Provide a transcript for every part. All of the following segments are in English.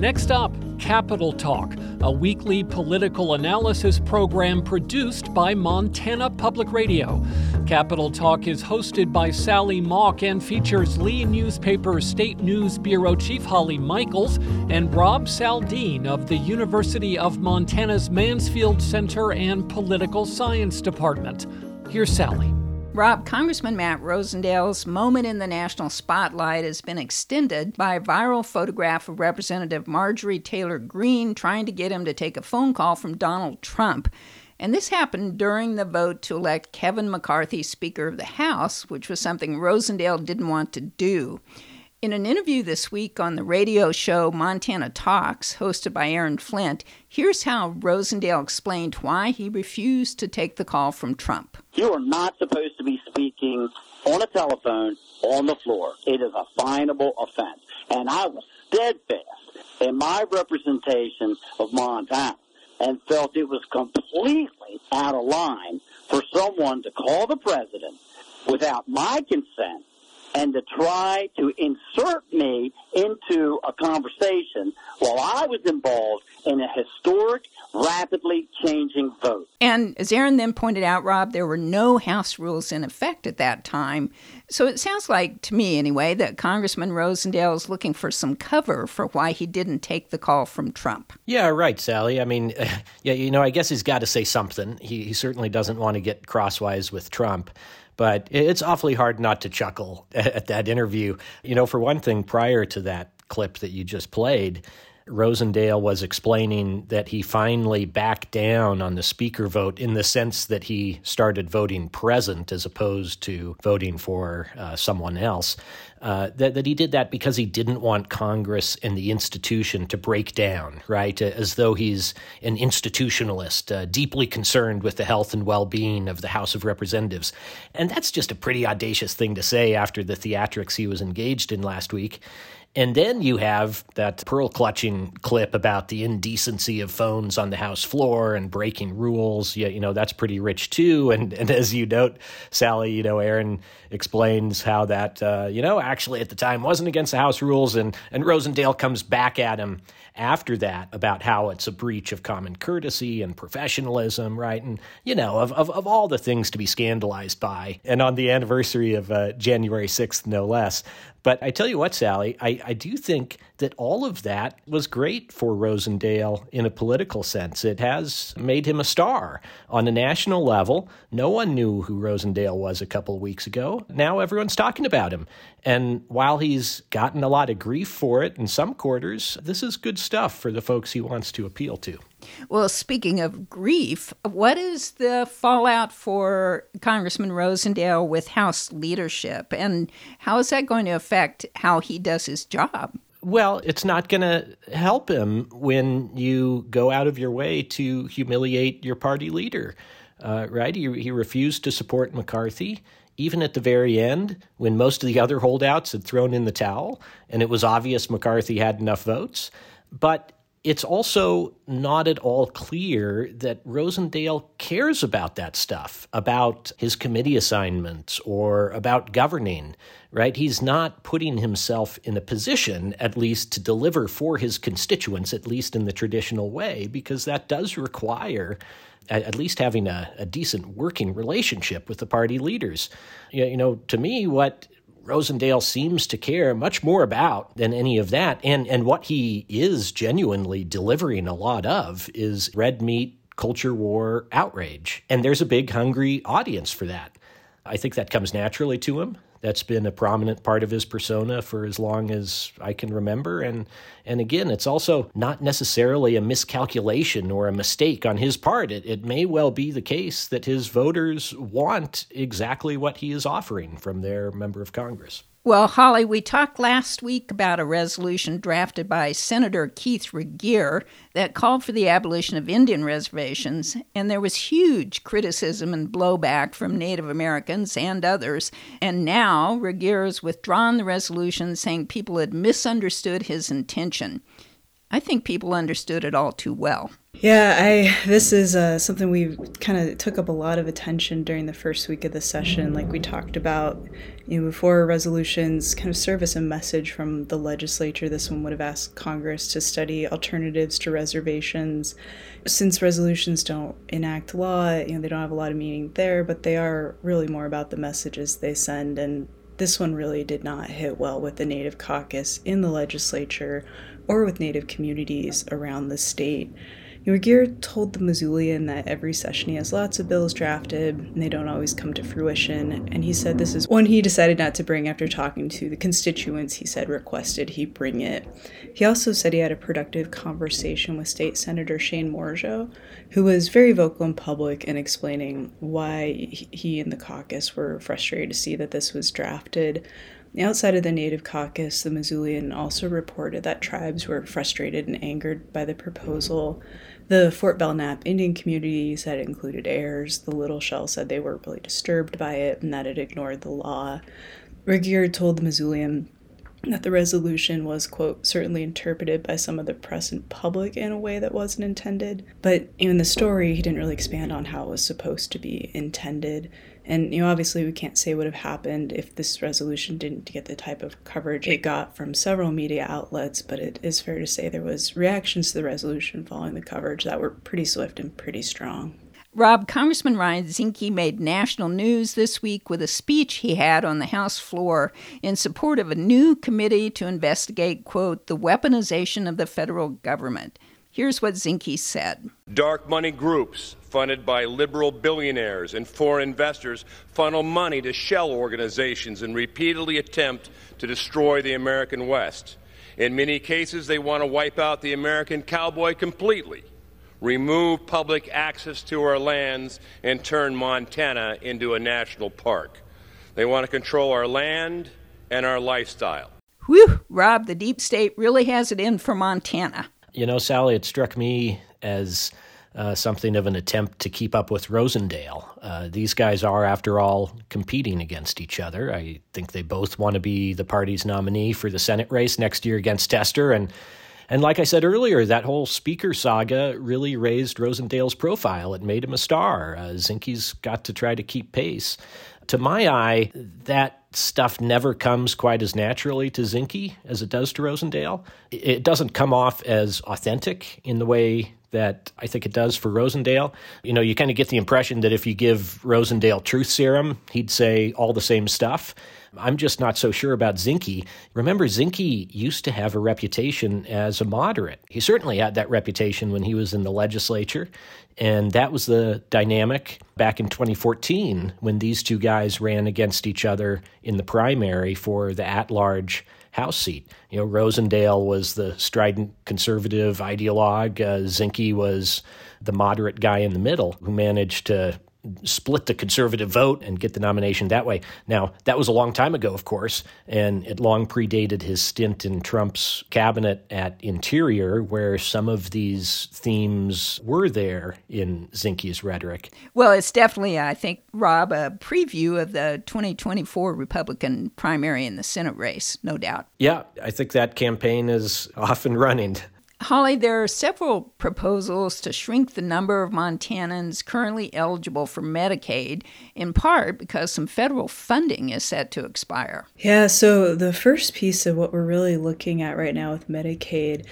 Next up, Capital Talk, a weekly political analysis program produced by Montana Public Radio. Capital Talk is hosted by Sally Mauk and features Lee Newspaper State News Bureau Chief Holly Michels and Rob Saldin of the University of Montana's Mansfield Center and Political Science Department. Here's Sally. Rob, Congressman Matt Rosendale's moment in the national spotlight has been extended by a viral photograph of Representative Marjorie Taylor Greene trying to get him to take a phone call from Donald Trump. And this happened during the vote to elect Kevin McCarthy Speaker of the House, which was something Rosendale didn't want to do. In an interview this week on the radio show Montana Talks, hosted by Aaron Flint, here's how Rosendale explained why he refused to take the call from Trump. You are not supposed to be speaking on a telephone on the floor. It is a finable offense. And I was steadfast in my representation of Montana and felt it was completely out of line for someone to call the president without my consent and to try to insert me into a conversation while I was involved in a historic, rapidly changing vote. And as Aaron then pointed out, Rob, there were no House rules in effect at that time. So it sounds like, to me anyway, that Congressman Rosendale is looking for some cover for why he didn't take the call from Trump. Yeah, right, Sally. I mean, yeah, you know, I guess he's got to say something. He, he certainly doesn't want to get crosswise with Trump but it's awfully hard not to chuckle at that interview. You know, for one thing, prior to that clip that you just played, Rosendale was explaining that he finally backed down on the speaker vote in the sense that he started voting present as opposed to voting for uh, someone else. Uh, that, that he did that because he didn't want Congress and the institution to break down, right? As though he's an institutionalist, uh, deeply concerned with the health and well being of the House of Representatives. And that's just a pretty audacious thing to say after the theatrics he was engaged in last week. And then you have that pearl clutching clip about the indecency of phones on the House floor and breaking rules. Yeah, you know, that's pretty rich too. And, and as you note, Sally, you know, Aaron explains how that, uh, you know, actually at the time wasn't against the House rules. And, and Rosendale comes back at him after that about how it's a breach of common courtesy and professionalism, right? And, you know, of, of, of all the things to be scandalized by. And on the anniversary of uh, January 6th, no less. But I tell you what, Sally, I, I do think that all of that was great for Rosendale in a political sense. It has made him a star on a national level. No one knew who Rosendale was a couple of weeks ago. Now everyone's talking about him. And while he's gotten a lot of grief for it in some quarters, this is good stuff for the folks he wants to appeal to. Well, speaking of grief, what is the fallout for Congressman Rosendale with House leadership? And how is that going to affect how he does his job? Well, it's not going to help him when you go out of your way to humiliate your party leader, uh, right? He, he refused to support McCarthy even at the very end, when most of the other holdouts had thrown in the towel and it was obvious McCarthy had enough votes. But it's also not at all clear that Rosendale cares about that stuff, about his committee assignments or about governing, right? He's not putting himself in a position, at least, to deliver for his constituents, at least in the traditional way, because that does require at least having a, a decent working relationship with the party leaders. You know, to me, what Rosendale seems to care much more about than any of that. And, and what he is genuinely delivering a lot of is red meat, culture war, outrage. And there's a big, hungry audience for that. I think that comes naturally to him. That's been a prominent part of his persona for as long as I can remember. And, and again, it's also not necessarily a miscalculation or a mistake on his part. It, it may well be the case that his voters want exactly what he is offering from their member of Congress. Well, Holly, we talked last week about a resolution drafted by Senator Keith Regier that called for the abolition of Indian reservations, and there was huge criticism and blowback from Native Americans and others. And now Regier has withdrawn the resolution, saying people had misunderstood his intention. I think people understood it all too well. Yeah, I this is uh, something we kind of took up a lot of attention during the first week of the session. Like we talked about, you know, before resolutions kind of serve as a message from the legislature. This one would have asked Congress to study alternatives to reservations. Since resolutions don't enact law, you know, they don't have a lot of meaning there, but they are really more about the messages they send. And this one really did not hit well with the Native caucus in the legislature or with Native communities around the state. Regier told the Missoulian that every session he has lots of bills drafted and they don't always come to fruition. And he said this is one he decided not to bring after talking to the constituents he said requested he bring it. He also said he had a productive conversation with State Senator Shane Morigeau, who was very vocal in public in explaining why he and the caucus were frustrated to see that this was drafted. Outside of the Native caucus, the Missoulian also reported that tribes were frustrated and angered by the proposal. The Fort Belknap Indian communities that included heirs, the Little Shell said they were really disturbed by it and that it ignored the law. Regier told the Missoulian that the resolution was, quote, certainly interpreted by some of the press and public in a way that wasn't intended. But in the story, he didn't really expand on how it was supposed to be intended. And, you know, obviously we can't say what would have happened if this resolution didn't get the type of coverage it got from several media outlets, but it is fair to say there was reactions to the resolution following the coverage that were pretty swift and pretty strong. Rob, Congressman Ryan Zinke made national news this week with a speech he had on the House floor in support of a new committee to investigate, quote, the weaponization of the federal government. Here's what Zinke said Dark money groups funded by liberal billionaires and foreign investors funnel money to shell organizations and repeatedly attempt to destroy the American West. In many cases, they want to wipe out the American cowboy completely remove public access to our lands, and turn Montana into a national park. They want to control our land and our lifestyle. Whew, Rob, the deep state really has it in for Montana. You know, Sally, it struck me as uh, something of an attempt to keep up with Rosendale. Uh, these guys are, after all, competing against each other. I think they both want to be the party's nominee for the Senate race next year against Tester, and and like I said earlier, that whole speaker saga really raised Rosendale's profile. It made him a star. Uh, Zinke's got to try to keep pace. To my eye, that stuff never comes quite as naturally to Zinke as it does to Rosendale. It doesn't come off as authentic in the way that I think it does for Rosendale. You know, you kind of get the impression that if you give Rosendale truth serum, he'd say all the same stuff. I'm just not so sure about Zinke. Remember, Zinke used to have a reputation as a moderate. He certainly had that reputation when he was in the legislature. And that was the dynamic back in 2014 when these two guys ran against each other in the primary for the at large House seat. You know, Rosendale was the strident conservative ideologue, uh, Zinke was the moderate guy in the middle who managed to split the conservative vote and get the nomination that way. Now, that was a long time ago, of course, and it long predated his stint in Trump's cabinet at Interior, where some of these themes were there in Zinke's rhetoric. Well, it's definitely, I think, Rob, a preview of the 2024 Republican primary in the Senate race, no doubt. Yeah, I think that campaign is off and running. Holly, there are several proposals to shrink the number of Montanans currently eligible for Medicaid, in part because some federal funding is set to expire. Yeah, so the first piece of what we're really looking at right now with Medicaid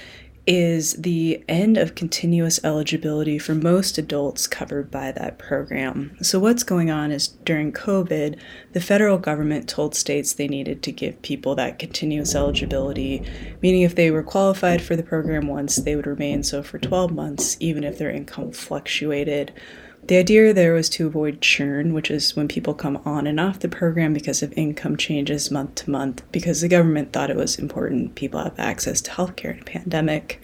is the end of continuous eligibility for most adults covered by that program. So, what's going on is during COVID, the federal government told states they needed to give people that continuous eligibility, meaning if they were qualified for the program once, they would remain so for 12 months, even if their income fluctuated. The idea there was to avoid churn, which is when people come on and off the program because of income changes month to month, because the government thought it was important people have access to healthcare in a pandemic.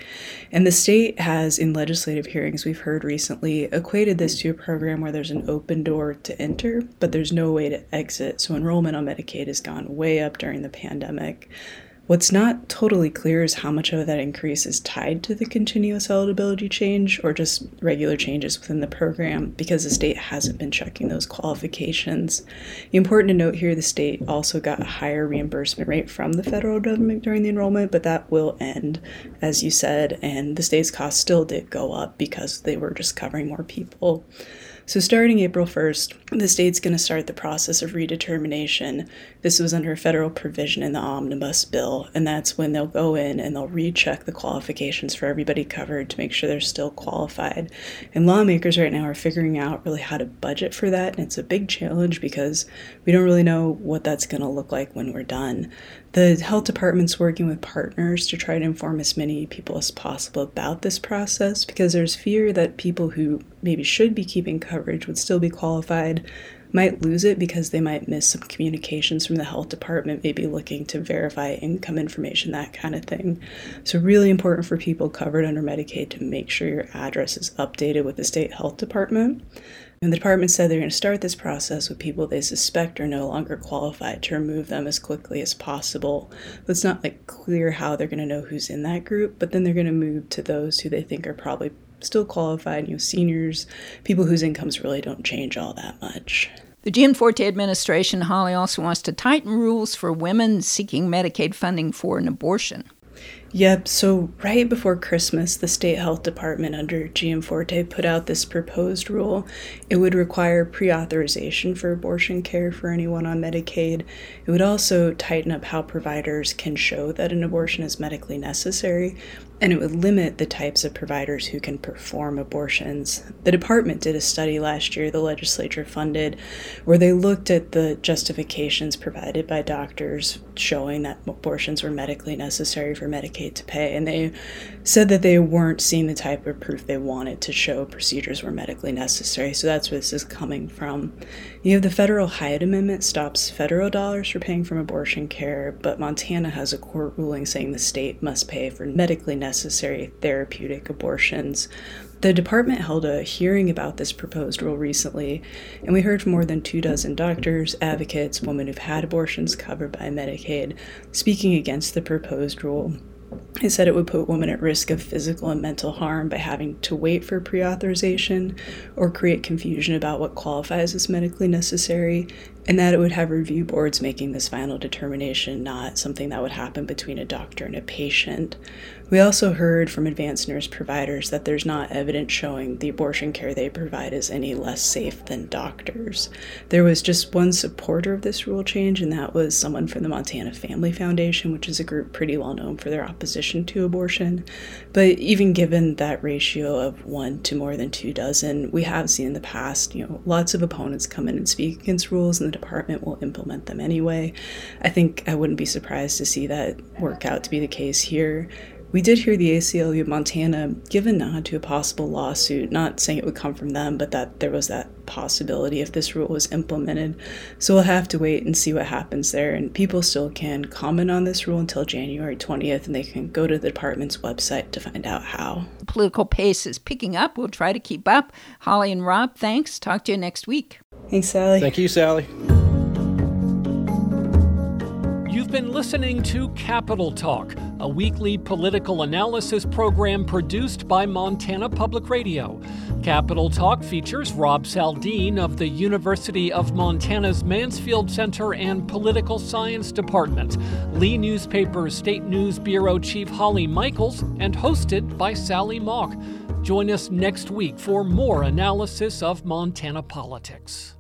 And the state has, in legislative hearings we've heard recently, equated this to a program where there's an open door to enter, but there's no way to exit. So enrollment on Medicaid has gone way up during the pandemic. What's not totally clear is how much of that increase is tied to the continuous eligibility change or just regular changes within the program because the state hasn't been checking those qualifications. Important to note here the state also got a higher reimbursement rate from the federal government during the enrollment, but that will end, as you said, and the state's costs still did go up because they were just covering more people. So, starting April 1st, the state's going to start the process of redetermination. This was under a federal provision in the omnibus bill, and that's when they'll go in and they'll recheck the qualifications for everybody covered to make sure they're still qualified. And lawmakers right now are figuring out really how to budget for that, and it's a big challenge because we don't really know what that's going to look like when we're done. The health department's working with partners to try to inform as many people as possible about this process because there's fear that people who maybe should be keeping coverage would still be qualified might lose it because they might miss some communications from the health department, maybe looking to verify income information, that kind of thing. So, really important for people covered under Medicaid to make sure your address is updated with the state health department. And the department said they're going to start this process with people they suspect are no longer qualified to remove them as quickly as possible. It's not like clear how they're going to know who's in that group, but then they're going to move to those who they think are probably still qualified, you know, seniors, people whose incomes really don't change all that much. The Gianforte administration, Holly, also wants to tighten rules for women seeking Medicaid funding for an abortion. Yep, so right before Christmas, the state health department under Gianforte put out this proposed rule. It would require pre authorization for abortion care for anyone on Medicaid. It would also tighten up how providers can show that an abortion is medically necessary, and it would limit the types of providers who can perform abortions. The department did a study last year the legislature funded where they looked at the justifications provided by doctors showing that abortions were medically necessary for Medicaid to pay, and they said that they weren't seeing the type of proof they wanted to show procedures were medically necessary. So that's where this is coming from. You have the federal Hyde Amendment stops federal dollars for paying for abortion care, but Montana has a court ruling saying the state must pay for medically necessary therapeutic abortions. The department held a hearing about this proposed rule recently, and we heard from more than two dozen doctors, advocates, women who've had abortions covered by Medicaid, speaking against the proposed rule. He said it would put women at risk of physical and mental harm by having to wait for pre authorization or create confusion about what qualifies as medically necessary, and that it would have review boards making this final determination, not something that would happen between a doctor and a patient. We also heard from advanced nurse providers that there's not evidence showing the abortion care they provide is any less safe than doctors. There was just one supporter of this rule change, and that was someone from the Montana Family Foundation, which is a group pretty well known for their opposition to abortion. But even given that ratio of one to more than two dozen, we have seen in the past, you know, lots of opponents come in and speak against rules, and department will implement them anyway. I think I wouldn't be surprised to see that work out to be the case here. We did hear the ACLU of Montana give a nod to a possible lawsuit, not saying it would come from them, but that there was that possibility if this rule was implemented. So we'll have to wait and see what happens there. And people still can comment on this rule until January 20th, and they can go to the department's website to find out how. Political pace is picking up. We'll try to keep up. Holly and Rob, thanks. Talk to you next week. Thanks, Sally. Thank you, Sally. You've been listening to Capital Talk, a weekly political analysis program produced by Montana Public Radio. Capital Talk features Rob Saldin of the University of Montana's Mansfield Center and Political Science Department, Lee Newspaper's State News Bureau Chief Holly Michels, and hosted by Sally Mauk. Join us next week for more analysis of Montana politics.